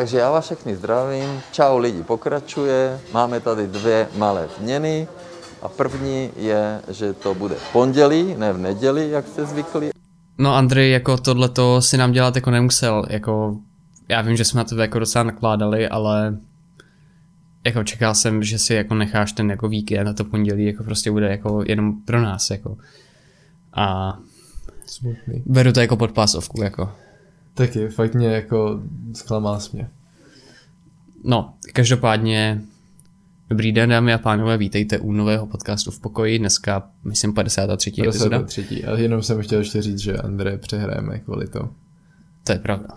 takže já vás všechny zdravím. Čau lidi, pokračuje. Máme tady dvě malé změny. A první je, že to bude v pondělí, ne v neděli, jak jste zvykli. No Andrej, jako tohleto si nám dělat jako nemusel, jako já vím, že jsme na to jako docela nakládali, ale jako čekal jsem, že si jako necháš ten jako víkend na to pondělí, jako prostě bude jako jenom pro nás, jako. A Smutný. beru to jako pod pásovku, jako. Taky, fakt mě jako zklamal jsi mě. No, každopádně Dobrý den, dámy a pánové, vítejte u nového podcastu v pokoji. Dneska, myslím, 53. epizoda. třetí. A jenom jsem chtěl ještě říct, že André přehrajeme kvůli to. To je pravda.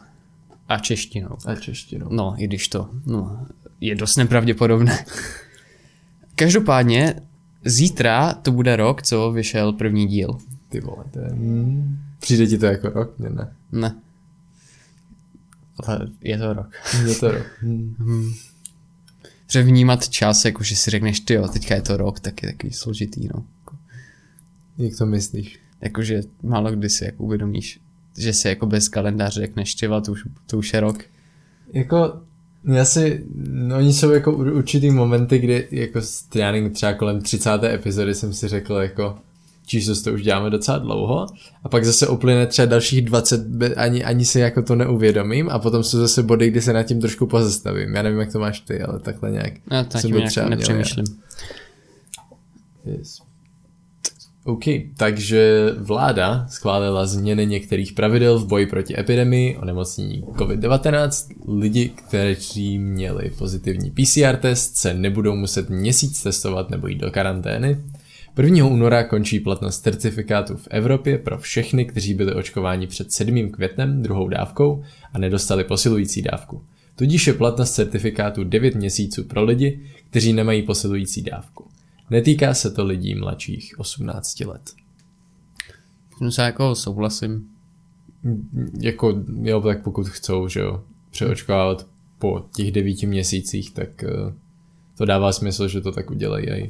A češtinou. A češtinou. No, i když to no, je dost nepravděpodobné. Každopádně, zítra to bude rok, co vyšel první díl. Ty vole, to je... Přijde ti to jako rok? Mně ne. Ne. Ale je to rok. Je to rok. Hmm. Že vnímat čas, jako že si řekneš, ty jo, teďka je to rok, tak je takový složitý, no. Jak to myslíš? Jakože málo kdy si jako uvědomíš, že si jako bez kalendáře řekneš, ty to už, to už je rok. Jako, já si, no oni jsou jako ur- určitý momenty, kdy jako já třeba kolem 30. epizody jsem si řekl jako, Jesus, to už děláme docela dlouho a pak zase uplyne třeba dalších 20, be- ani, ani si jako to neuvědomím a potom jsou zase body, kdy se nad tím trošku pozastavím. Já nevím, jak to máš ty, ale takhle nějak. Já tak jsem nějak třeba měl nepřemýšlím. Yes. OK, takže vláda schválila změny některých pravidel v boji proti epidemii onemocnění COVID-19. Lidi, kteří měli pozitivní PCR test, se nebudou muset měsíc testovat nebo jít do karantény. 1. února končí platnost certifikátů v Evropě pro všechny, kteří byli očkováni před 7. květnem druhou dávkou a nedostali posilující dávku. Tudíž je platnost certifikátu 9 měsíců pro lidi, kteří nemají posilující dávku. Netýká se to lidí mladších 18 let. No se jako souhlasím. Jako, jo, tak pokud chcou, že jo, přeočkovávat po těch devíti měsících, tak uh, to dává smysl, že to tak udělají. aj.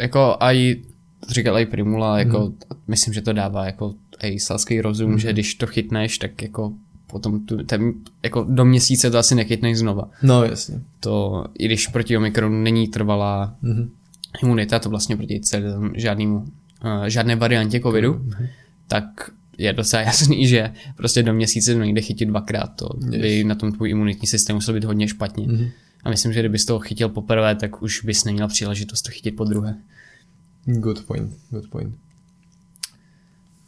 Jako aj, říkal i Primula, jako Mhm. myslím, že to dává jako i selský rozum, že když to chytneš, tak jako potom tu, ten, jako do měsíce to asi nechytneš znova. No, jasně. To, i když proti Omikronu není trvalá Mhm. imunita, to vlastně proti celému žádnému, uh, žádné variantě covidu, Mhm. tak je docela jasný, že prostě do měsíce to nejde chytit dvakrát. To by na tom tvůj imunitní systém musel být hodně špatně. Mhm. A myslím, že kdybys to chytil poprvé, tak už bys neměl příležitost to chytit po druhé. Good point, good point.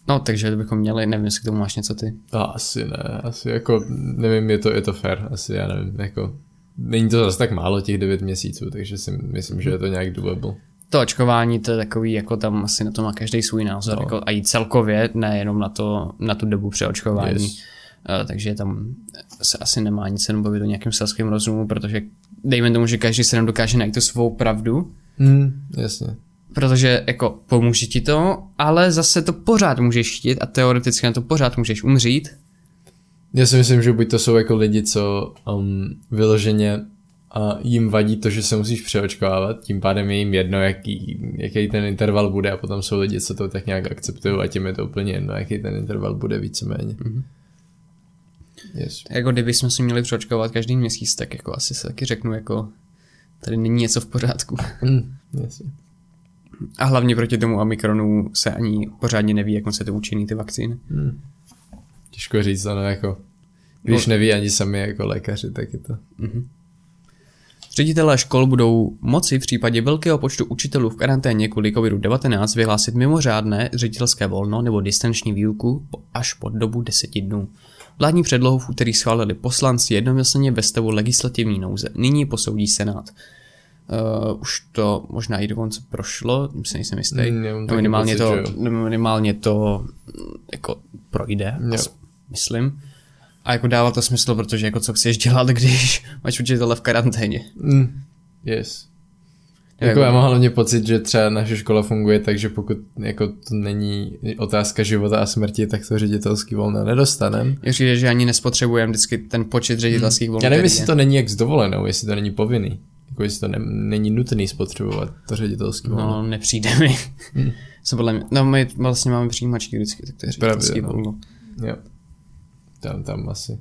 No, takže bychom měli, nevím, jestli k tomu máš něco ty. A asi ne, asi jako, nevím, je to, je to fair, asi já nevím, jako, není to zase tak málo těch 9 měsíců, takže si myslím, že je to nějak doable. To očkování, to je takový, jako tam asi na to má každý svůj názor, No. jako a i celkově, nejenom na, to, na tu dobu přeočkování. Yes. Uh, takže tam se asi nemá nic jenom bavit o nějakém selském rozumu, protože dejme tomu, že každý se nám dokáže najít tu svou pravdu, Hmm, jasně. protože jako pomůže ti to, ale zase to pořád můžeš chtít a teoreticky na to pořád můžeš umřít. Já si myslím, že buď to jsou jako lidi, co um, vyloženě a jim vadí to, že se musíš přeočkovávat, tím pádem je jim jedno, jaký, jaký ten interval bude a potom jsou lidi, co to tak nějak akceptují a tím je to úplně jedno, jaký ten interval bude víceméně. Mm-hmm. Yes. Jako kdyby jsme si měli přeočkovat každý měsíc, tak jako asi se taky řeknu jako tady není něco v pořádku. Mm, jasně. A hlavně proti tomu Omikronu se ani pořádně neví, jak moc se to účinný ty vakcíny. Mm. Těžko říct, ano, jako, když neví ani sami jako lékaři, tak je to. Ředitelé škol budou moci v případě velkého počtu učitelů v karanténě kvůli COVID-19 vyhlásit mimořádné ředitelské volno nebo distanční výuku až po dobu 10 dnů. Vládní předlohu v úterý schválili poslanci jednomyslně ve stavu legislativní nouze. Nyní posoudí Senát. Uh, už to možná i dokonce prošlo, si nejsem jistý. Mm, No, minimálně, pocit, to, minimálně to jako projde, as, myslím. A jako dává to smysl, protože jako co chceš dělat, když máš učitele v karanténě. Mm. Yes. Jako já mám hlavně pocit, že třeba naše škola funguje tak, že pokud jako to není otázka života a smrti, tak to ředitelský volno nedostanem. Je přijde, že ani nespotřebujeme vždycky ten počet ředitelských. Hmm. Já nevím, jestli je. to není jak s dovolenou, jestli to není povinný. Jako jestli to ne, není nutný spotřebovat to ředitelský volno. No, nepřijde mi. Hmm. Co podle mě, no my vlastně máme přijímačky vždycky, tak to je ředitelský Právě, no. volno. Jo. Tam, tam asi.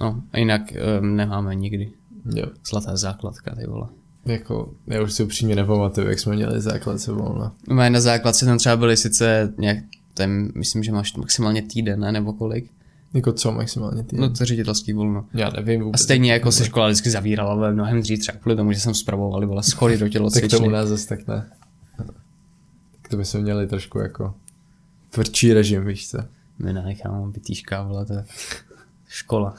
No, a jinak um, nemáme nikdy. Jo. Zlatá základka, ty vole. Jako, já už si upřímně nepamatuju, jak jsme měli základce volna. Moje na základce tam třeba byly sice nějak, ten, myslím, že máš maximálně týden, ne, nebo kolik? Jako co maximálně ty? No to ředitelský volno. já nevím A vůbec. stejně jako se škola vždycky zavírala, ale mnohem dřív třeba kvůli tomu, že jsem zpravovali vole schody do tak to u tělocvičny. nás zase tak ne. Tak to bychom měli trošku jako tvrdší režim, víš co. My ne, já mám vytýška, vole, to je škola.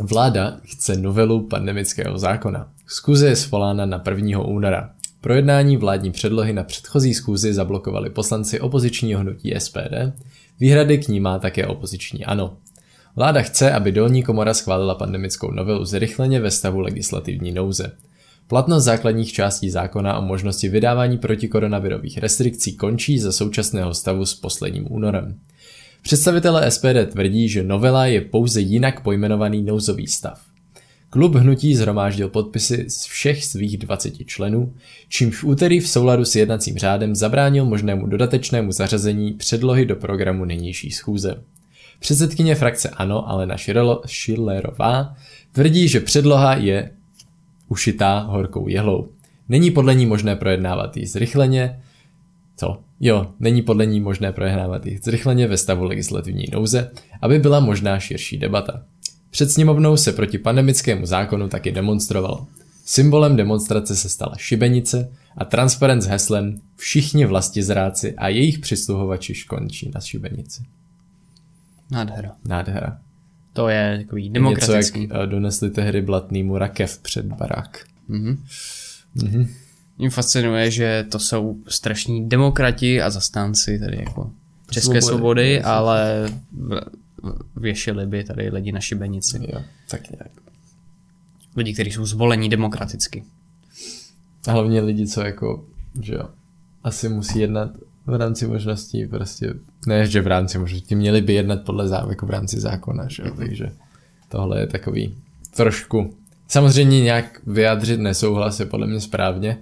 Vláda chce novelu pandemického zákona. Schůze je svolána na 1. února. Projednání vládní předlohy na předchozí schůzi zablokovali poslanci opozičního hnutí SPD, výhrady k ní má také opoziční ANO. Vláda chce, aby dolní komora schválila pandemickou novelu zrychleně ve stavu legislativní nouze. Platnost základních částí zákona o možnosti vydávání protikoronavirových restrikcí končí za současného stavu s posledním únorem. Představitelé SPD tvrdí, že novela je pouze jinak pojmenovaný nouzový stav. Klub hnutí zhromáždil podpisy z všech svých 20 členů, čímž v úterý v souladu s jednacím řádem zabránil možnému dodatečnému zařazení předlohy do programu nynější schůze. Předsedkyně frakce ANO Alena Širelo- Schillerová tvrdí, že předloha je ušitá horkou jehlou. Není podle ní možné projednávat ji zrychleně, co? Jo, není podle ní možné projednávat ji zrychleně ve stavu legislativní nouze, aby byla možná širší debata. Před sněmovnou se proti pandemickému zákonu taky demonstrovalo. Symbolem demonstrace se stala šibenice a transparent s heslem Všichni vlastizráci a jejich přisluhovači končí na šibenici. Nádhera. Nádhera. To je takový Něco, demokratický. jak eh, donesli tehdy blatnýmu rakev před barák. Mhm. Mě fascinuje, že to jsou strašní demokrati a zastánci tady jako české Svobody. svobody, ale věšili by tady lidi na šibenici. Jo, tak nějak. Lidi, kteří jsou zvolení demokraticky. A hlavně lidi, co jako, že jo, asi musí jednat v rámci možností, prostě, ne, že v rámci možností, měli by jednat podle zá, jako v rámci zákona, že jo, takže tohle je takový trošku, samozřejmě nějak vyjádřit nesouhlas je podle mě správně,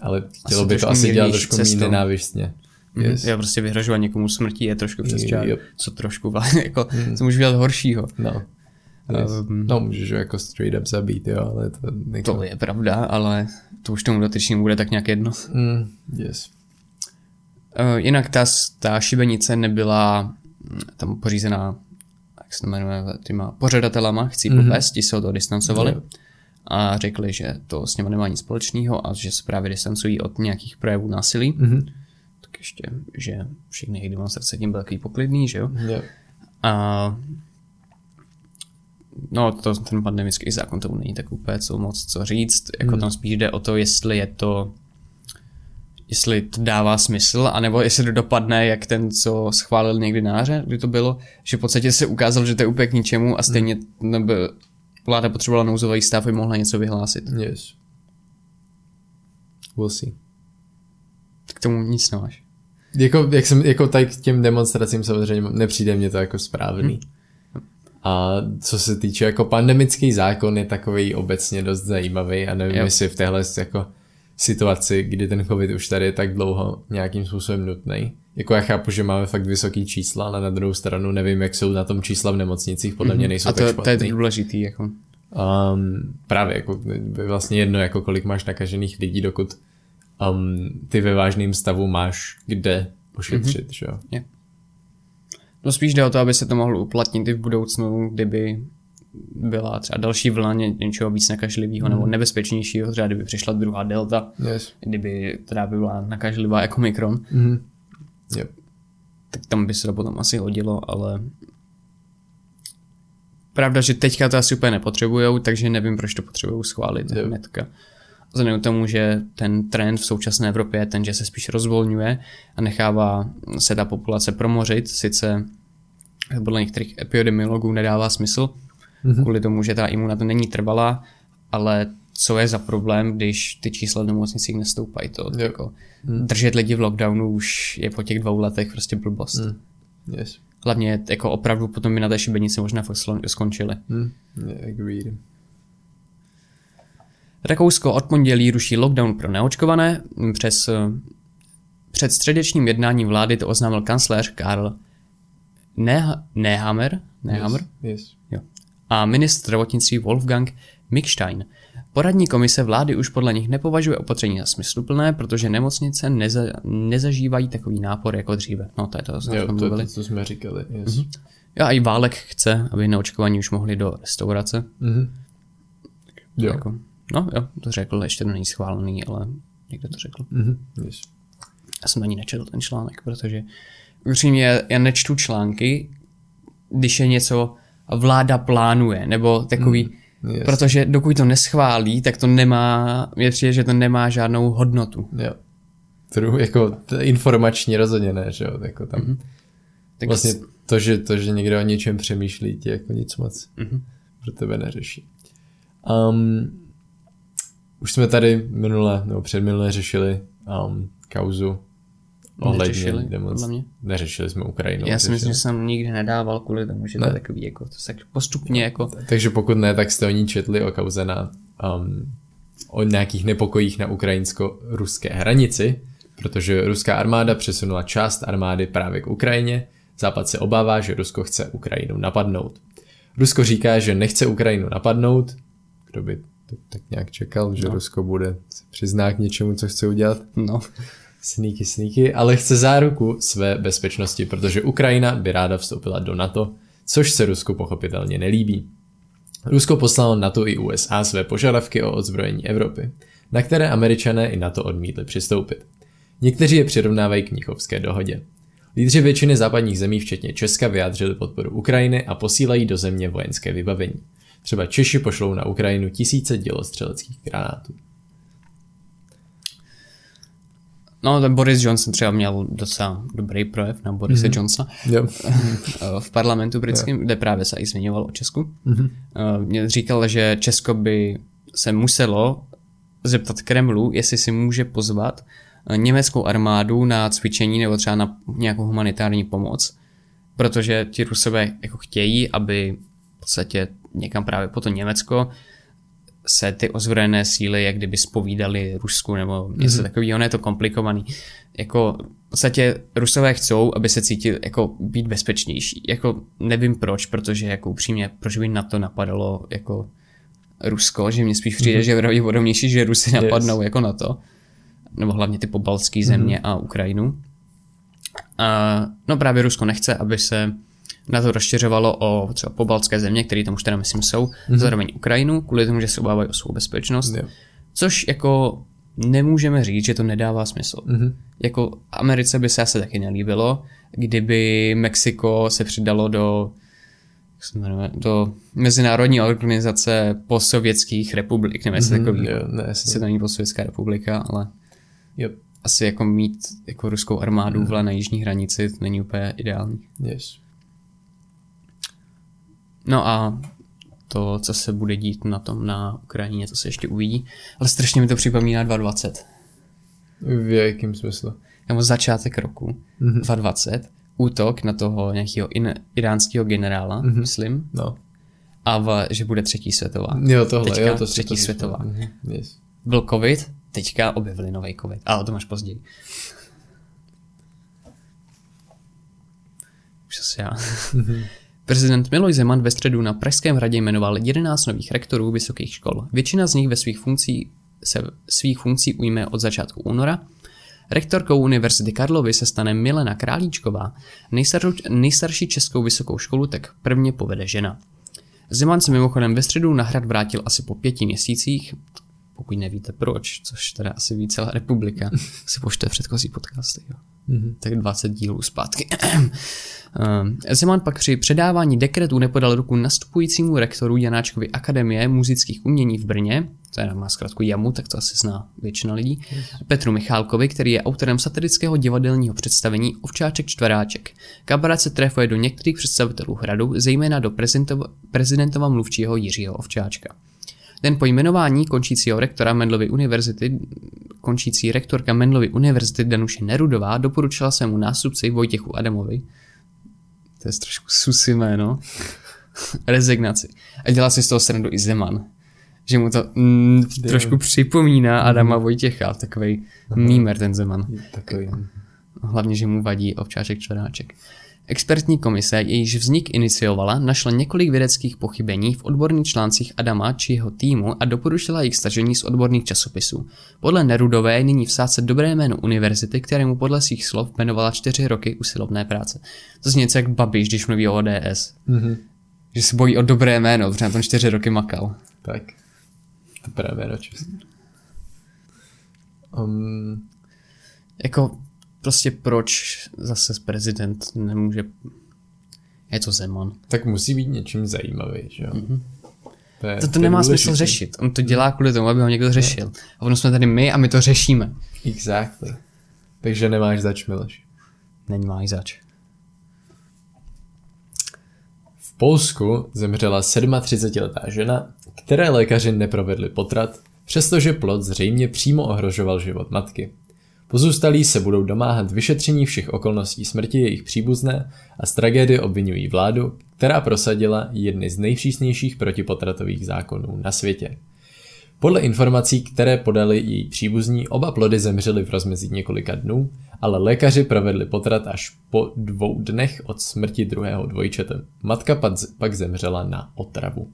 ale chtělo Asi by to asi dělat trošku méně nenávistně. Yes. Yes. Já prostě vyhrožovat někomu smrtí je trošku přes čár. Jo. Co trošku, jako, co můžu dělat horšího. No. Yes. Um, no, můžeš ho jako straight up zabít, jo, ale to jako... To je pravda, ale to už tomu dotyčnému bude tak nějak jedno. Mm, yes. Uh, jinak ta, ta šibenice nebyla mm, tam pořízená, jak se to jmenuje, těma pořadatelama, chci mm-hmm. popést, ti se od toho distancovali Jo. a řekli, že to s něma nemá nic společného a že se právě distancují od nějakých projevů násilí. Mhm. Ještě, že všechny jejich demonstrace tím byly takový poklidný, že jo? Jo. A no, to, ten pandemický zákon tomu není tak úplně co moc co říct. Jako Hmm. tam spíš jde o to, jestli je to jestli to dává smysl, anebo jestli to dopadne, jak ten, co schválil někdy na jaře, kdy to bylo, že v podstatě se ukázalo, že to je úplně k ničemu a stejně nebo vláda potřebovala nouzový stav, aby mohla něco vyhlásit. Yes. We'll see. K tomu nic nemáš. Jako, jak jsem, jako tady k těm demonstracím samozřejmě nepřijde mě to jako správný. A co se týče jako pandemický zákon je takový obecně dost zajímavý a nevím, Jo. jestli v téhle jako situaci, kdy ten covid už tady je tak dlouho nějakým způsobem nutný. Jako já chápu, že máme fakt vysoký čísla, ale na druhou stranu nevím, jak jsou na tom čísla v nemocnicích, podle mě nejsou A tak to, špatný. to je tak důležitý. Jako. Um, právě, jako vlastně jedno, jako kolik máš nakažených lidí, dokud um, ty ve vážném stavu máš kde ošetřit, mm-hmm. že jo? Je. No spíš jde o to, aby se to mohlo uplatnit i v budoucnu, kdyby byla třeba další vlna ně, něčeho víc nakažlivého nebo nebezpečnějšího, třeba kdyby přišla druhá delta, Yes. kdyby teda by byla nakažlivá jako Omikron, Mm-hmm. Yep. tak tam by se to potom asi hodilo, ale pravda, že teďka to asi úplně nepotřebujou, takže nevím, proč to potřebují schválit Jo. hnedka. Vzhledem k tomu, že ten trend v současné Evropě je ten, že se spíš rozvolňuje a nechává se ta populace promořit, sice podle některých epidemiologů nedává smysl, mm-hmm. kvůli tomu, že ta imunita není trvalá, ale co je za problém, když ty čísla v nemocnicích nestoupají. To, Jo. jako, držet lidi v lockdownu už je po těch dvou letech prostě blbost. Mm. Yes. Hlavně jako opravdu potom by na té šibenici možná fakt skončili. Mm. Yeah, agreed. Rakousko od pondělí ruší lockdown pro neočkované. Přes, eh, před středečním jednáním vlády to oznámil kancléř Karl Neh- Nehammer, ne Hammer. Yes. Jo. A ministr zdravotnictví Wolfgang Mikstein. Poradní komise vlády už podle nich nepovažuje opatření za smysluplné, protože nemocnice neza, nezažívají takový nápor jako dříve. No to je to, co Jo, jsme to, to, co jsme říkali. Yes. Mm-hmm. Jo, a i Válek chce, aby neočkovaní už mohli do restaurace. Mm-hmm. Jo. Jako, no jo, to řekl, ještě to není schválený, ale někdo to řekl. Mm-hmm. Yes. Já jsem ani nečetl ten článek, protože upřímně já nečtu články, když je něco vláda plánuje, nebo takový, mm, yes. protože dokud to neschválí, tak to nemá, mě přijde, že to nemá žádnou hodnotu. Jo. True, jako t- informační rozhodně ne, že jo, jako tam. Mm-hmm. Tak Vlastně to že, to, že někdo o něčem přemýšlí, ti jako nic moc Mhm. pro tebe neřeší. Um, už jsme tady minule, nebo předminule řešili um, kauzu ohledně Neřešili, demonst- podle mě. Neřešili jsme Ukrajinu. Já si myslím, že jsem nikdy nedával kvůli tomu, že to Ne. je takový, jako, to se tak postupně jako, Takže pokud ne, tak jste o ní četli o kauze na um, o nějakých nepokojích na ukrajinsko-ruské hranici, protože ruská armáda přesunula část armády právě k Ukrajině. Západ se obává, že Rusko chce Ukrajinu napadnout. Rusko říká, že nechce Ukrajinu napadnout. Kdo by to tak nějak čekal, že no. Rusko bude se přizná k něčemu, co chce udělat? no, Sníky, sníky, ale chce záruku své bezpečnosti, protože Ukrajina by ráda vstoupila do NATO, což se Rusku pochopitelně nelíbí. Rusko poslalo NATO i USA své požadavky o odzbrojení Evropy, na které američané i NATO odmítli přistoupit. Někteří je přirovnávají k Mnichovské dohodě. Lídři většiny západních zemí, včetně Česka, vyjádřili podporu Ukrajiny a posílají do země vojenské vybavení. Třeba Češi pošlou na Ukrajinu tisíce dělostřeleckých granátů. no ten Boris Johnson třeba měl docela dobrý projev na Borise mm-hmm. Johnsona Jo. eh, v parlamentu britském, kde právě se i zmiňoval o Česku. Mm-hmm. Mě říkal, že Česko by se muselo zeptat Kremlu, jestli si může pozvat eh, německou armádu na cvičení nebo třeba na nějakou humanitární pomoc, protože ti Rusové jako chtějí, aby v podstatě někam právě po to Německo se ty ozbrojené síly jak kdyby spovídali Rusku nebo něco mm-hmm. takového, ono je to komplikovaný. Jako v podstatě Rusové chcou, aby se cítili jako být bezpečnější. Jako nevím proč, protože jako upřímně, proč by na to napadalo jako Rusko, že mě spíš přijde, mm-hmm. že je pravděpodobnější, že Rusy napadnou yes. jako na to. Nebo hlavně ty pobaltské země mm-hmm. a Ukrajinu. A, no právě Rusko nechce, aby se na to rozšiřovalo o třeba pobaltské země, které tam už teda myslím jsou, mm-hmm. zároveň Ukrajinu, kvůli tomu, že se obávají o svou bezpečnost. Jo. Což jako nemůžeme říct, že to nedává smysl. Mhm. Jako Americe by se asi taky nelíbilo, kdyby Mexiko se přidalo do jak se jmenuje, do Mezinárodní organizace posovětských republik, nevím, jestli Mhm, takový, jo, ne, jestli to není posovětská republika, ale Yep. asi jako mít jako ruskou armádu vle na jižní hranici, to není úplně ideální. Yes. No a to, co se bude dít na tom na Ukrajině, to se ještě uvidí. Ale strašně mi to připomíná 2020. V jakém smyslu? Nebo začátek roku Mhm. 2020, útok na toho nějakého in, iránského generála, mm-hmm. myslím, No. a v, že bude třetí světová. Jo, tohle, Teďka jo, to třetí to světová. Mhm, Yes. Byl covid, teďka objevili nový covid, ale to máš později. Už asi já. Prezident Miloš Zeman ve středu na Pražském hradě jmenoval 11 nových rektorů vysokých škol. Většina z nich ve svých funkcí se svých funkcí ujme od začátku února. Rektorkou Univerzity Karlovy se stane Milena Králíčková. Nejstarou, nejstarší českou vysokou školu tak prvně povede žena. Zeman se mimochodem ve středu na hrad vrátil asi po pěti měsících, pokud nevíte proč, což teda asi ví celá republika, si pošte předchozí podcasty. Jo. Mm-hmm. Tak 20 dílů zpátky. Ehm, Zeman pak při předávání dekretů nepodal ruku nastupujícímu rektoru Janáčkovy Akademie muzických umění v Brně, to má zkrátku JAMU, tak to asi zná většina lidí, Petru Michálkovi, který je autorem satirického divadelního představení Ovčáček čtveráček. Kabaret se trefuje do některých představitelů hradu, zejména do prezidentova mluvčího Jiřího Ovčáčka. Den po jmenování končícího rektora Mendlovy univerzity, končící rektorka Mendlovy univerzity Danuše Nerudová doporučila svému nástupci Vojtěchu Adamovi, to je trošku susy jméno, rezignaci. A dělá si z toho srandu i Zeman. Že mu to mm, trošku připomíná Adama Vojtěcha, takový mímer ten Zeman. Takový. Hlavně, že mu vadí ovčáček čtveráček. Expertní komise, jejíž vznik iniciovala, našla několik vědeckých pochybení v odborných článcích Adama či jeho týmu a doporučila jejich stažení z odborných časopisů. Podle Nerudové nyní v dobré jméno univerzity, kterému podle svých slov jmenovala čtyři roky usilovné práce. To je něco jak Babiš, když mluví o ODS. Mhm. Že se bojí o dobré jméno, protože na tom čtyři roky makal. Tak. To právě na čest. Um, Jako prostě proč zase prezident nemůže... Je to Zeman. tak musí být něčím zajímavý, že jo? Mm-hmm. To, je, To, to nemá důležitý. smysl řešit. On to dělá kvůli tomu, aby ho někdo řešil. A potom jsme tady my a my to řešíme. Exactly. Takže nemáš zač, Miloš. Není máš zač. V Polsku zemřela 37-letá žena, které lékaři neprovedli potrat, přestože plod zřejmě přímo ohrožoval život matky. Pozůstalí se budou domáhat vyšetření všech okolností smrti jejich příbuzné a z tragédie obvinují vládu, která prosadila jedny z nejpřísnějších protipotratových zákonů na světě. Podle informací, které podali její příbuzní, oba plody zemřely v rozmezí několika dnů, ale lékaři provedli potrat až po dvou dnech od smrti druhého dvojčete. Matka pak, zemřela na otravu.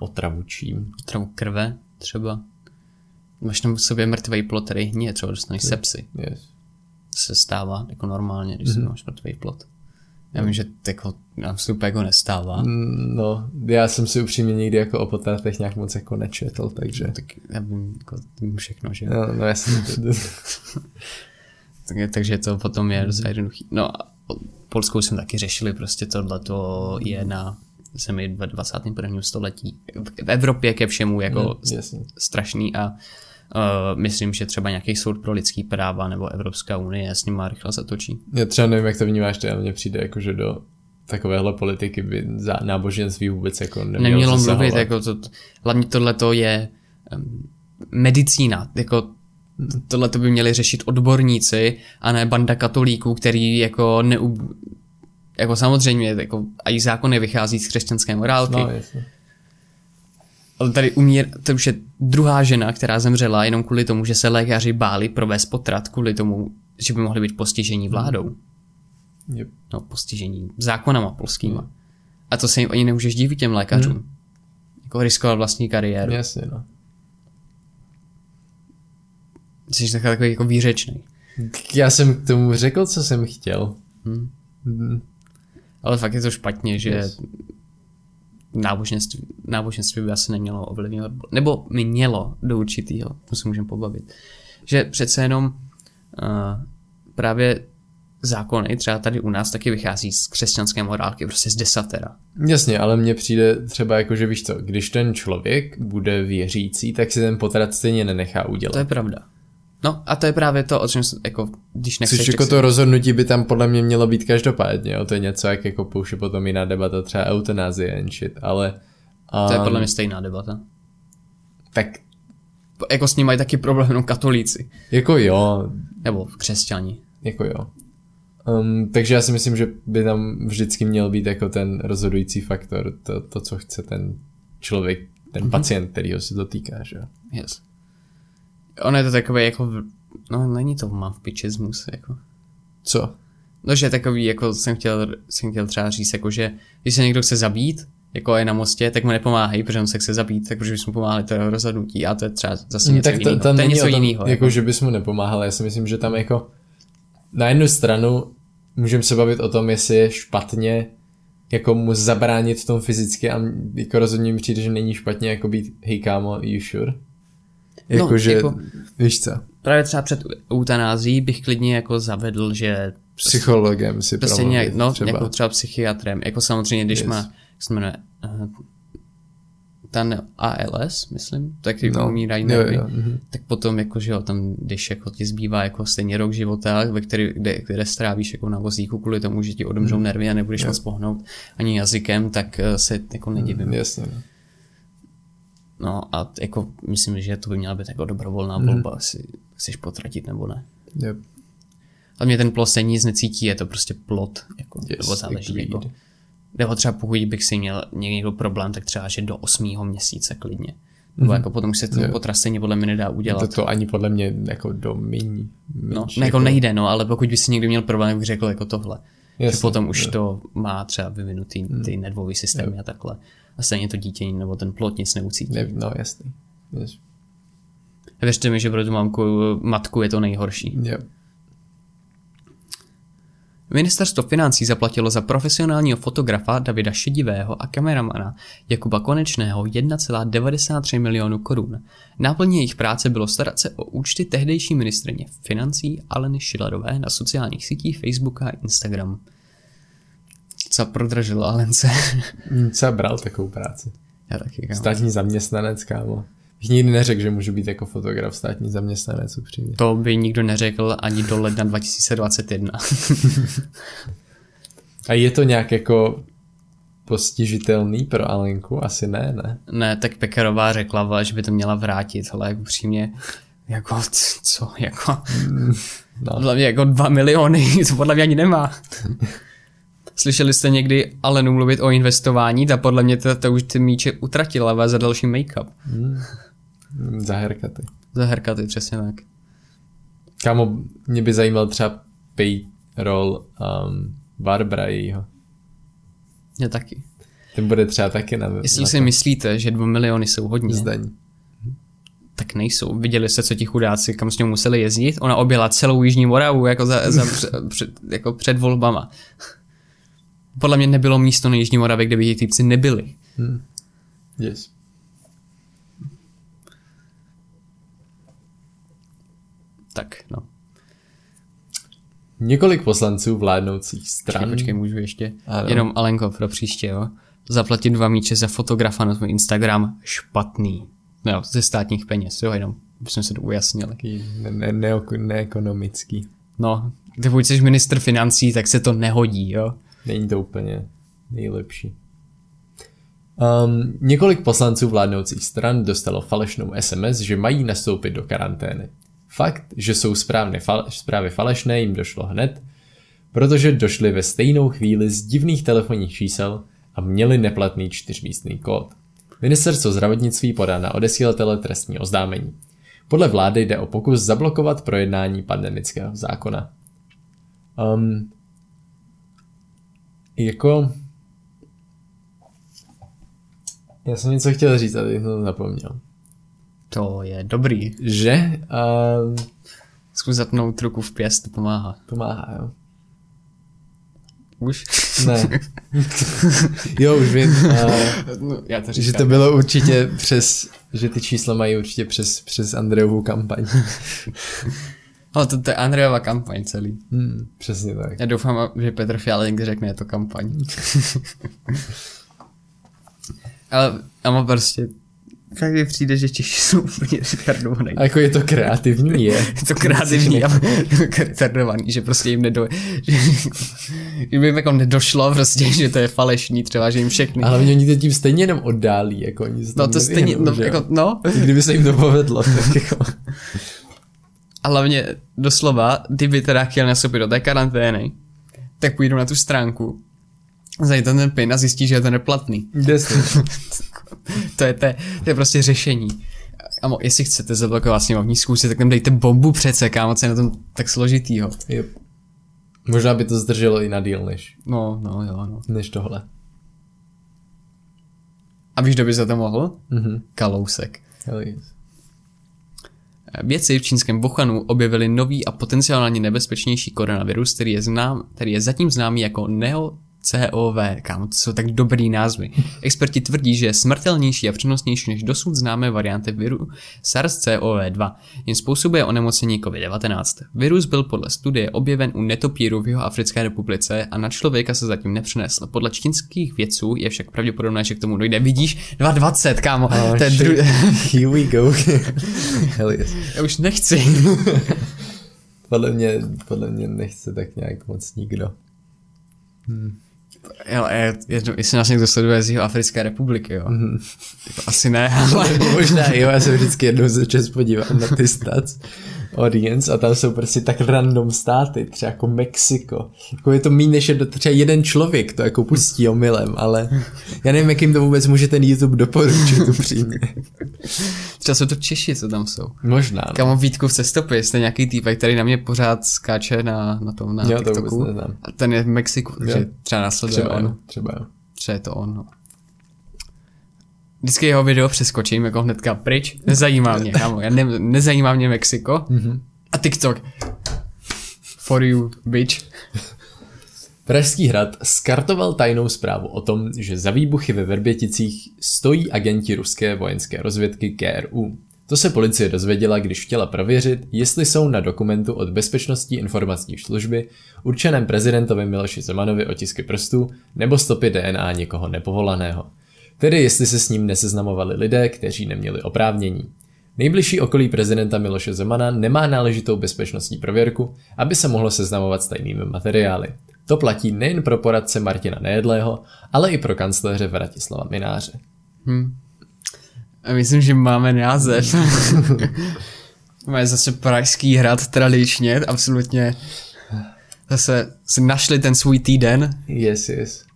Otravu čím? Otravu krve třeba. Máš tam v sobě mrtvý plot, který hníje, třeba dostaneš sepsy. Yes. To se stává jako normálně, když Mhm. mm-hmm. máš mrtvý plot. Já vím, že jako, nám se jako nestává. Mm. No, já jsem si upřímně nikdy jako o potratech nějak moc jako nečetl, takže... Tak já vím, jako, vím všechno, že. No, no jasně. Tak- Takže to potom je docela jednoduchý. No a Polskou jsme taky řešili, prostě tohle to je na zemi ve 21. století. V Evropě ke všemu jako Mm, strašný a uh, myslím, že třeba nějaký soud pro lidský práva nebo Evropská unie s ním má rychle zatočí. Já třeba nevím, jak to vnímáš, to mně přijde jako, že do takovéhle politiky by za náboženství vůbec jako nemělo, Nemělo zasahovat. mluvit, jako to, hlavně tohle to je um, medicína, jako tohle to by měli řešit odborníci a ne banda katolíků, který jako neub... jako samozřejmě, jako a i zákony vychází z křesťanské morálky, No, jasně. ale tady umír, to už je druhá žena, která zemřela jenom kvůli tomu, že se lékaři báli provést potrat, kvůli tomu, že by mohli být postižení vládou. Yep. No, postižení zákonama polskýma. A to se jim ani nemůžeš divit těm lékařům. Hmm. Jako riskovat vlastní kariéru. Jasně, no. Jsi takový, takový jako výřečný. Já jsem k tomu řekl, co jsem chtěl. Hm. Ale fakt je to špatně, že Yes. náboženství, náboženství by asi nemělo ovlivňovat, nebo mělo do určitýho, to se můžeme pobavit. Že přece jenom uh, právě zákony, třeba tady u nás, taky vychází z křesťanské morálky, prostě z desatera. Jasně, ale mně přijde třeba jako, že víš co, když ten člověk bude věřící, tak si ten potrat stejně nenechá udělat. To je pravda. No a to je právě to, o čem jsem, jako, když nechceš, Což jako to rozhodnutí by tam podle mě mělo být každopádně, jo? to je něco jak jako pouše potom jiná debata, třeba eutanázie and shit, ale... Um, to je podle mě stejná debata. Tak Jako s ním mají taky problém jenom katolíci. jako jo, Nebo křesťani. jako jo. Um, takže já si myslím, že by tam vždycky měl být jako ten rozhodující faktor, to, to co chce ten člověk, ten mm-hmm. pacient, kterýho se to týká, že jo. Yes. Ono je to takové jako, no není to mavpičismus, jako. Co? No, že takový, jako jsem chtěl, jsem chtěl třeba říct, jako že když se někdo chce zabít, jako je na mostě, tak mu nepomáhají, protože on se chce zabít, tak protože bychom pomáhali, to je rozhodnutí a to je třeba zase něco Mm, tak to, jiného. tam to je není něco jiného. Jako, že bys mu nepomáhal, já si myslím, že tam jako na jednu stranu můžeme se bavit o tom, jestli je špatně jako mu zabránit v tom fyzicky a jako rozhodně mi přijde, že není špatně jako být hej kámo, you sure? Jako, No, že, jako- víš co, Právě třeba před eutanází bych klidně jako zavedl, že psychologem si prostě nějak, no, třeba. jako třeba psychiatrem, jako samozřejmě, když Yes. má, jak se jmenuje, uh, ten ALS, myslím, tak No, no, umírají jo, jo, mhm. tak potom jako, že jo, tam, když jako ti zbývá jako stejně rok života, ve který, kde, kde strávíš jako na vozíku kvůli tomu, že ti odemřou Mhm. nervy a nebudeš moc pohnout ani jazykem, tak eh, se jako nedivím. Jasně, no. No a jako myslím, že to by měla být jako dobrovolná Mhm. volba, jestli chceš potratit nebo ne. Yep. Ale mě ten plot se nic necítí, je to prostě plot, jako, Yes, nebo záleží, agreed. jako, nebo třeba pokud bych si měl někdo problém, tak třeba, že do osmého měsíce klidně. Nebo jako potom už se to stejně podle mě nedá udělat. To, to ani podle mě jako do míň. no, ne, jako nejde, no, ale pokud by si někdy měl problém, tak bych řekl jako tohle. Jasně, že potom už jo. to má třeba vyvinutý ty hmm. nervový systémy jo. a takhle. A stejně to dítě nebo ten plot nic neucítí. Ne, no jasný. Yes. Věřte mi, že pro tu mamku, matku je to nejhorší. Jo. Ministerstvo financí zaplatilo za profesionálního fotografa Davida Šedivého a kameramana Jakuba Konečného 1,93 milionu korun. Náplně jejich práce bylo starat se o účty tehdejší ministrině financí Aleny Šilerové na sociálních sítích Facebook a Instagram. Co prodražilo Alence? Co bral takovou práci? Já taky, kámo. Státní zaměstnanec, kámo. Bych nikdy neřekl, že můžu být jako fotograf státní zaměstnanec upřímně. To by nikdo neřekl ani do ledna 2021. A je to nějak jako postižitelný pro Alenku? Asi ne, ne? Ne, tak Pekarová řekla, že by to měla vrátit, ale jak upřímně, jako co, jako... No. Podle mě jako dva miliony, to podle mě ani nemá. Slyšeli jste někdy Alenu mluvit o investování? Ta podle mě to, to už ty míče utratila za další make-up. Hmm. Za herkaty. Za herkaty, přesně tak. Kámo, mě by zajímal třeba payroll um, Barbara jejího. Mě taky. Ten bude třeba taky na Jestli na si to. myslíte, že 2 miliony jsou hodně, Zdaň. tak nejsou. Viděli jste, co ti chudáci, kam s ním museli jezdit? Ona objela celou Jižní Moravu jako, za, za, před, jako před volbama. Podle mě nebylo místo na Jižní Moravě, kde by ti týpci nebyli. Hmm. Yes. Tak, no. Několik poslanců vládnoucích stran. Počkej, počkej můžu ještě. Ano. Jenom Alenko pro příště, jo. Zaplatit dva míče za fotografa na tvůj Instagram špatný. No, ze státních peněz, jo, jenom jsme se to ujasnili. Ne, ne, ne, neekonomický. No, ty pokud jsi ministr financí, tak se to nehodí, jo. Není to úplně nejlepší. Um, několik poslanců vládnoucích stran dostalo falešnou SMS, že mají nastoupit do karantény. Fakt, že jsou správně fal- zprávy falešné, jim došlo hned, protože došly ve stejnou chvíli z divných telefonních čísel a měli neplatný čtyřmístný kód. Ministerstvo zdravotnictví podá na odesílatele trestní oznámení. Podle vlády jde o pokus zablokovat projednání pandemického zákona. Um, jako... Já jsem něco chtěl říct, ale to zapomněl. To je dobrý. Že? Uh, Zkus zatnout ruku v pěst, pomáhá. Pomáhá, jo. Už? Ne. jo, už vím. Uh, no, já to říkám. Že to bylo určitě přes, že ty čísla mají určitě přes, přes Andrejovu kampaň. Ale to, to je Andrejova kampaň celý. Hmm, přesně tak. Já doufám, že Petr Fiala někdy řekne, je to kampaň. Ale, ale prostě tak mi přijde, že Češi jsou úplně retardovaný. A jako je to kreativní, je. je to kreativní, ale retardovaný, že prostě jim nedo... Že, by jim jako nedošlo prostě, že to je falešný třeba, že jim všechny. Ale oni to tím stejně jenom oddálí, jako oni No to stejně, no, jako, no. Kdyby se jim to povedlo, tak jako... A hlavně doslova, kdyby teda chtěl nastoupit do té karantény, tak půjdu na tu stránku, zajít ten pin a zjistí, že je to neplatný. to, je, to, je, to je prostě řešení. Amo, jestli chcete zablokovat sněmovní zkusy, tak tam dejte bombu přece, kámo, co je na tom tak složitýho. Yep. Možná by to zdrželo i na díl než. No, no, jo, no. Než tohle. A víš, kdo by za to mohl? Mm-hmm. Kalousek. Hell yes. Vědci v čínském Wuhanu objevili nový a potenciálně nebezpečnější koronavirus, který je, znám, který je zatím známý jako neo COV, kámo, to jsou tak dobrý názvy. Experti tvrdí, že je smrtelnější a přenosnější než dosud známé varianty viru SARS-CoV-2, jen způsobuje onemocnění COVID-19. Virus byl podle studie objeven u netopíru v jeho Africké republice a na člověka se zatím nepřenesl. Podle čínských vědců je však pravděpodobné, že k tomu dojde. Vidíš? 220, kámo. Oh, to je dru... Here we go. Hell yes. Já už nechci. podle, mě, podle mě nechce tak nějak moc nikdo. Hmm. Jo, je, je, jestli nás někdo sleduje z jeho Africké republiky, jo. Mm. Jako, asi ne, ale... Možná jo, já se vždycky jednou za čas podívám na ty stats audience a tam jsou prostě tak random státy, třeba jako Mexiko. Jako je to méně než je třeba jeden člověk to jako pustí omylem, ale já nevím, jakým to vůbec může ten YouTube doporučit upřímně. Třeba jsou to Češi, co tam jsou. Možná, no. Kamo Vítku v cestopě, jste nějaký týpek, který na mě pořád skáče na, na tom, na Jo, to TikToku. neznám. A ten je v Mexiku, takže Jo. třeba následuje Třeba on. jo, třeba jo. Třeba je to on, no. Vždycky jeho video přeskočím jako hnedka pryč. Nezajímá mě, kámo. Já ne, nezajímá mě Mexiko. Mm-hmm. A TikTok. For you, bitch. Pražský hrad skartoval tajnou zprávu o tom, že za výbuchy ve Verběticích stojí agenti ruské vojenské rozvědky GRU. To se policie dozvěděla, když chtěla prověřit, jestli jsou na dokumentu od Bezpečnostní informační služby určeném prezidentovi Miloši Zemanovi otisky prstů nebo stopy DNA někoho nepovolaného. Tedy jestli se s ním neseznamovali lidé, kteří neměli oprávnění. Nejbližší okolí prezidenta Miloše Zemana nemá náležitou bezpečnostní prověrku, aby se mohlo seznamovat s tajnými materiály. To platí nejen pro poradce Martina Nejedlého, ale i pro kancléře Vratislava Mináře. A myslím, že máme název. máme zase Pražský hrad tradičně, absolutně. Zase si našli ten svůj týden, Yes, yes.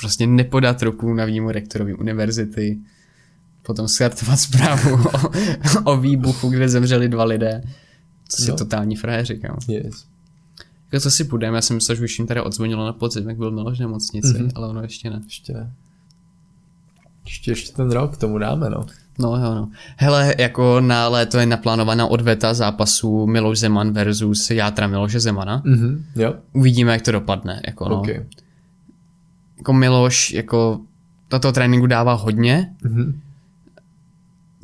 Prostě nepodat ruku na výmu rektorovi univerzity, potom skartovat zprávu o, o výbuchu, kde zemřeli dva lidé. Co si No. totální frajeři, kámo. Yes. Jako co si půjdeme, já jsem myslel, že už jim tady odzvonilo na podzim, jak byl Miloš v nemocnici, Mhm. mm-hmm. ale ono ještě ne. Ještě ne. Ještě, ještě ten rok tomu dáme, no. No jo, no. Hele, jako na léto je naplánovaná odveta zápasu Miloš Zeman versus Játra Miloše Zemana. Mhm, jo. Uvidíme, jak to dopadne. Jako, no. OK. Jako Miloš jako do toho tréninku dává hodně, Mhm.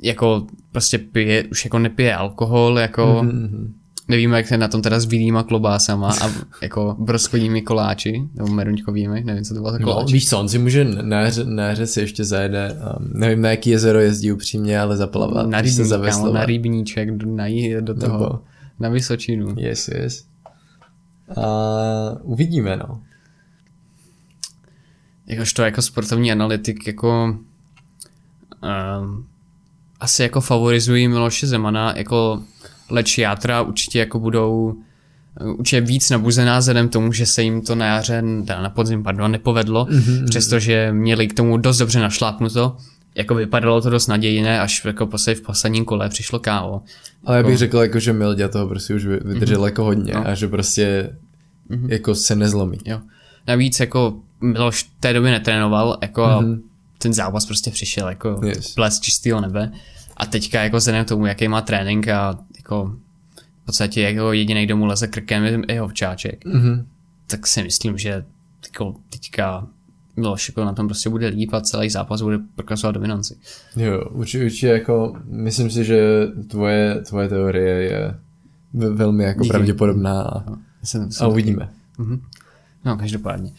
jako prostě pije, už jako nepije alkohol, jako Mhm. nevíme, jak je na tom teda s bílýma klobásama a jako broskovými koláči, nebo meruňkovými, nevím, co to bylo za No, koláč. víš co, on si může na hře, si ještě zajede, um, nevím na jaký jezero jezdí upřímně, ale zaplavat. na když se rybník, kámo, na rybníček, do- na, jí- do toho, Nebo- na Vysočinu. Yes, yes. A uvidíme, no. Jakož to jako sportovní analytik jako um, asi jako favorizují Miloše Zemana, jako leč játra určitě jako budou uh, určitě víc nabuzená vzhledem tomu, že se jim to na jaře, na podzim, pardon, nepovedlo, mm-hmm. přestože měli k tomu dost dobře našlápnuto. Jako vypadalo to dost nadějné, až jako v posledním kole přišlo kávo. Ale já bych řekl, jako, že Mildě toho prostě už vy- vydržel Mhm. jako hodně No. a že prostě jako se nezlomí. Jo. Navíc jako Miloš v té době netrénoval, jako mm-hmm. ten zápas prostě přišel jako Yes. ples čistého nebe. A teďka jako vzhledem k tomu, jaký má trénink a jako v podstatě jako jediný, kdo mu leze krkem je jeho včáček, Mhm. tak si myslím, že jako teďka Miloš jako na tom prostě bude líp a celý zápas bude prokazovat dominanci. Jo, určitě, určitě jako, myslím si, že tvoje, tvoje teorie je ve- velmi jako Díky. pravděpodobná a, a uvidíme. No, každopádně.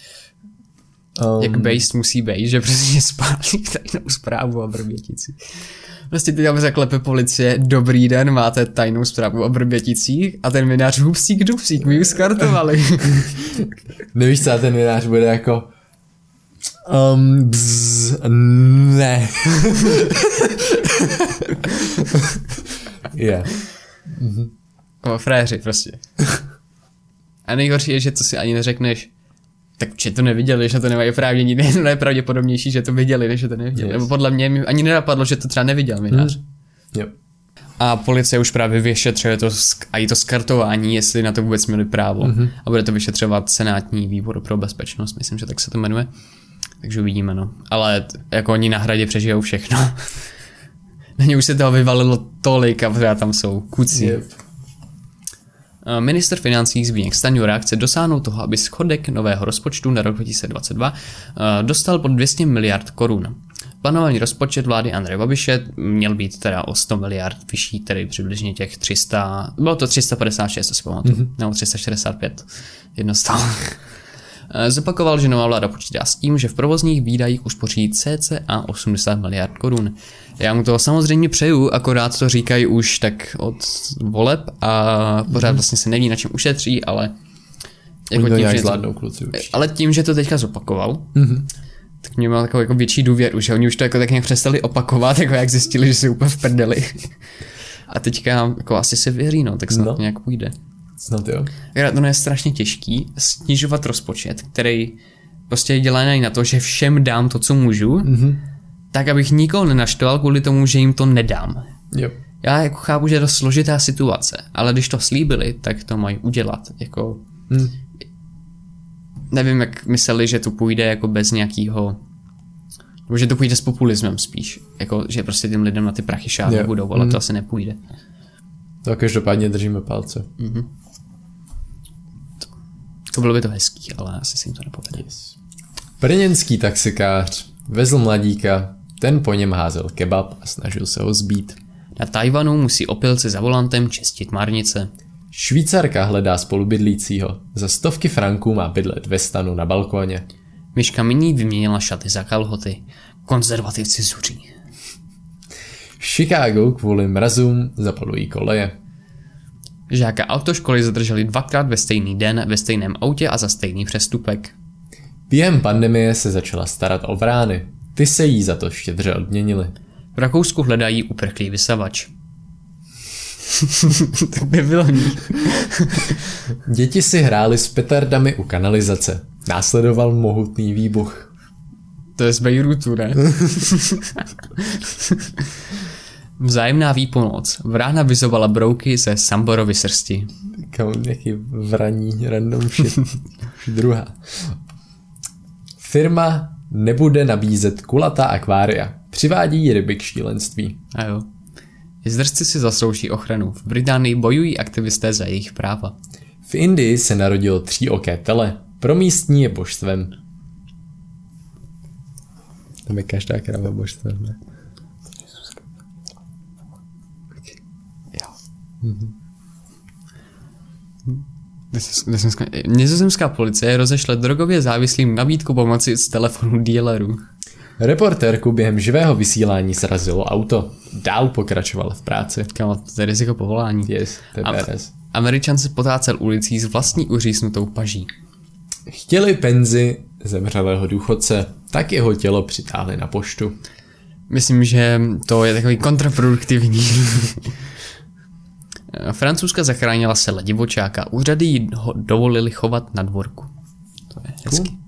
Um, Jak based musí být, že přesně spálí tajnou zprávu o Vrběticích. Prostě teď tam zaklepe policie, dobrý den, máte tajnou zprávu o Vrběticích a ten minář hupsík dupsík, my ji skartovali. Nevíš, co a ten vinář bude jako um, bzz, ne. Je. o, fréři prostě. A nejhorší je, že to si ani neřekneš, tak že to neviděli, že to nemají oprávnění, ne, nejpravděpodobnější, že to viděli, než že to neviděli. Yes. Nebo podle mě ani nenapadlo, že to třeba neviděl minář. Jo. A policie už právě vyšetřuje to a i to skartování, jestli na to vůbec měli právo. Mm-hmm. A bude to vyšetřovat Senátní výbor pro bezpečnost, myslím, že tak se to jmenuje. Takže uvidíme, no. Ale t- jako oni na hradě přežijou všechno. na ně už se toho vyvalilo tolik a pořád tam jsou kuci. Yep. Eh, Minister financí Zbigněk Stanjura chce dosáhnout toho, aby schodek nového rozpočtu na rok 2022 eh, dostal pod 200 miliard korun. Plánovaný rozpočet vlády Andreje Babiše měl být teda o 100 miliard vyšší, tedy přibližně těch 300, bylo to 356, to si pamatuju, mm-hmm. nebo 365, jedno z toho. Eh, Zopakoval, že nová vláda počítá s tím, že v provozních výdajích uspoří cca 80 miliard korun. Já mu to samozřejmě přeju, akorát to říkají už tak od voleb a pořád vlastně se neví, na čem ušetří, ale to nějak že zvládnou kluci určitě. ale tím, že to teďka zopakoval, Mhm. mm-hmm. tak mě má takovou jako větší důvěru, že oni už to jako tak nějak přestali opakovat, jako jak zjistili, že jsou úplně v prdeli. A teďka jako asi se věří, no, tak snad no. nějak půjde. Snad jo. Ono je strašně těžký snižovat rozpočet, který prostě je dělaný na to, že všem dám to, co můžu, mm-hmm. tak abych nikoho nenaštval kvůli tomu, že jim to nedám. Jo. Já jako chápu, že je to složitá situace, ale když to slíbili, tak to mají udělat. Jako, Hm. nevím, jak mysleli, že to půjde jako bez nějakého nebo že to půjde s populismem spíš. Jako, že prostě těm lidem na ty prachy Jo. budou, ale Mhm. to asi nepůjde. To každopádně držíme palce. To bylo by to hezký, ale asi se jim to nepovede. Brněnský taxikář vezl mladíka, ten po něm házel kebab a snažil se ho zbít. Na Tajvanu musí opilci za volantem čistit marnice. Švýcarka hledá spolubydlícího. Za stovky franků má bydlet ve stanu na balkóně. Myška miní vyměnila šaty za kalhoty. Konzervativci zuří. V Chicagu kvůli mrazům zapalují koleje. Žáka autoškoly zadrželi dvakrát ve stejný den ve stejném autě a za stejný přestupek. Během pandemie se začala starat o vrány. Ty se jí za to štědře odměnili. V Rakousku hledají uprchlý vysavač. to by bylo ní. Děti si hrály s petardami u kanalizace. Následoval mohutný výbuch. To je z Bejrutu, ne? Vzájemná výpomoc. Vrána vyzovala brouky ze Samborovy srsti. Kam nějaký vraní random shit. Druhá. Firma nebude nabízet kulatá akvária. Přivádí ryby k šílenství. A jo. Jezdrci si zaslouží ochranu. V Británii bojují aktivisté za jejich práva. V Indii se narodilo tříoké tele. Pro místní je božstvem. Tam je každá kráva božstvem, ne? Nizozemská policie rozešle drogově závislým nabídku pomoci z telefonu dealerů. Reportérku během živého vysílání srazilo auto. Dál pokračoval v práci. Kámo, to je riziko povolání. Yes, to je badass. Američan se potácel ulicí s vlastní uříznutou paží. Chtěli penzi zemřelého důchodce, tak jeho tělo přitáhli na poštu. Myslím, že to je takový kontraproduktivní. Francouzska zachránila se divočáka. Úřady jí ho dovolili chovat na dvorku. To je hezky. Cool.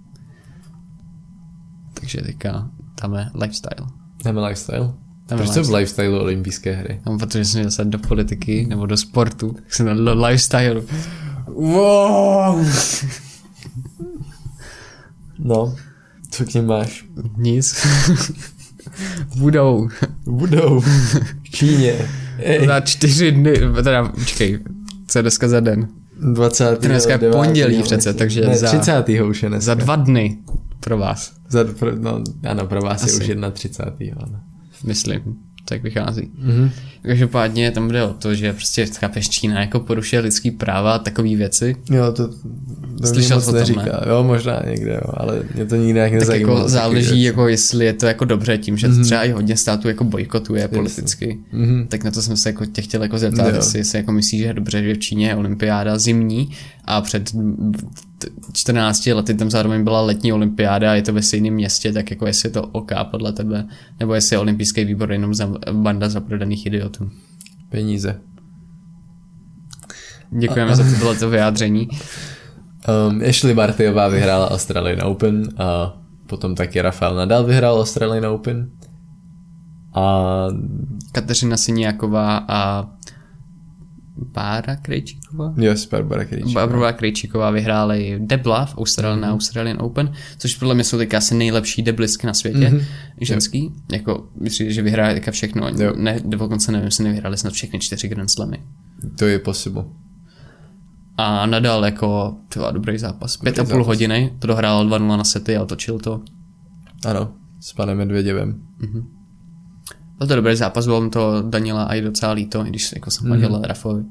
Takže teďka tam je lifestyle. Jdeme lifestyle? Tam Proč jsou v lifestyle olympijské hry? No, protože jsem zase do politiky nebo do sportu, tak jsem na do lifestyle. Wow! No, co k ním máš? Nic. Budou. Budou. V Číně. Za čtyři dny, teda počkej, co je dneska za den? 20. Dneska je pondělí přece, takže ne, za- 30. už je dneska. Za dva dny pro vás, Za, pro, no, ano, pro vás Asi. je už 31. Ano. myslím. Tak vychází. Mhm. Každopádně tam jde o to, že prostě chápeš Čína jako porušuje lidský práva a takové věci. Jo, to, to Slyšel moc o tom, neříká. Jo, možná někde, jo, ale mě to nikdy nějak Tak nezajímalo. jako záleží, jako jestli je to jako dobře tím, že Mhm. třeba i hodně států jako bojkotuje politicky. Mhm. Tak na to jsem se jako tě chtěl jako zeptat, Jo. jestli si jako myslíš, že je dobře, že v Číně je olympiáda zimní a před t- 14 lety tam zároveň byla letní olympiáda a je to ve stejném městě, tak jako jestli je to OK podle tebe, nebo jestli je olympijský výbor jenom za banda zaprodaných idiotů. Peníze. Děkujeme za tohleto vyjádření. Um, Ashley Bartyová vyhrála Australian Open a potom taky Rafael Nadal vyhrál Australian Open. A Kateřina Siniaková a Bára Krejčíková? yes, Barbara Krejčíková. Barbara Krejčíková vyhráli debla v Australian, na Australian Open, což podle mě jsou teďka asi nejlepší deblistky na světě, Mhm. mm-hmm. ženský. Jako, myslím, že vyhráli teďka všechno. Jo. Ne, dokonce nevím, jestli nevyhráli snad všechny čtyři Grand Slamy. To je possible. A nadal jako, to dobrý zápas. Pět a půl zápas. hodiny, to dohrál 2-0 na sety a otočil to. Ano, s panem Medvěděvem. Byl to dobrý zápas, bylo to Daniela a i docela líto, i když jako jsem fandil mm-hmm. Rafovi.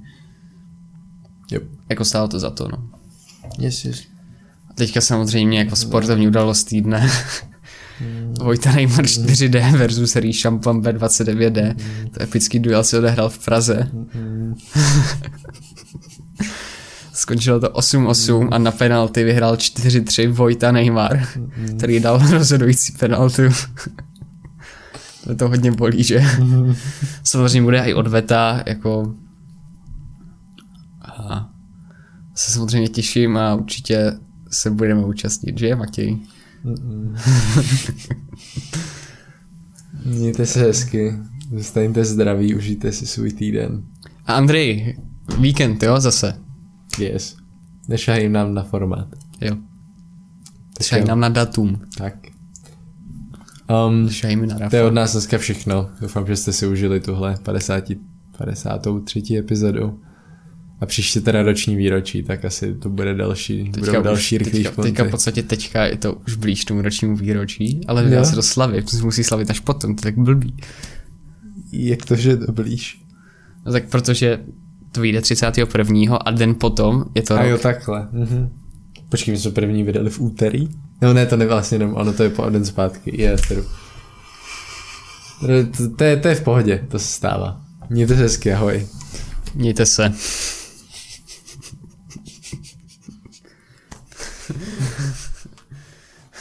Yep. Jako stálo to za to, no. Yes, yes. A teďka samozřejmě jako sportovní událost týdne. Vojta Neymar 4D versus Rí Šampan B29D. To epický duel se odehrál v Praze. Skončilo to 8-8 a na penalty vyhrál 4-3 Vojta Neymar, který dal rozhodující penaltu. To to hodně bolí, že? Samozřejmě bude i odveta, jako... A se samozřejmě těším a určitě se budeme účastnit, že Matěj? Mějte se hezky. Zůstaňte zdraví, užijte si svůj týden. A Andrej, víkend, jo, zase. Yes. Nešahej nám na formát. Jo. Jo. nám na datum. Tak. Um, mi na to je od nás dneska všechno. Doufám, že jste si užili tuhle 50, 53. epizodu. A příště teda roční výročí, tak asi to bude další, budou další rychlý teďka, teďka v podstatě teďka je to už blíž tomu ročnímu výročí, ale Jo. dá se to se musí slavit až potom, to je tak blbý. Jak to, že je to blíž? No tak protože to vyjde 31. a den potom je to A rok. jo, takhle. Mhm. Počkej, my jsme první vydali v úterý? No ne, to ne vlastně jenom, ono to je po den zpátky. Je, to, to, to, je, to je v pohodě, to se stává. Mějte se hezky, ahoj. Mějte se.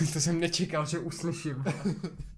to jsem nečekal, že uslyším.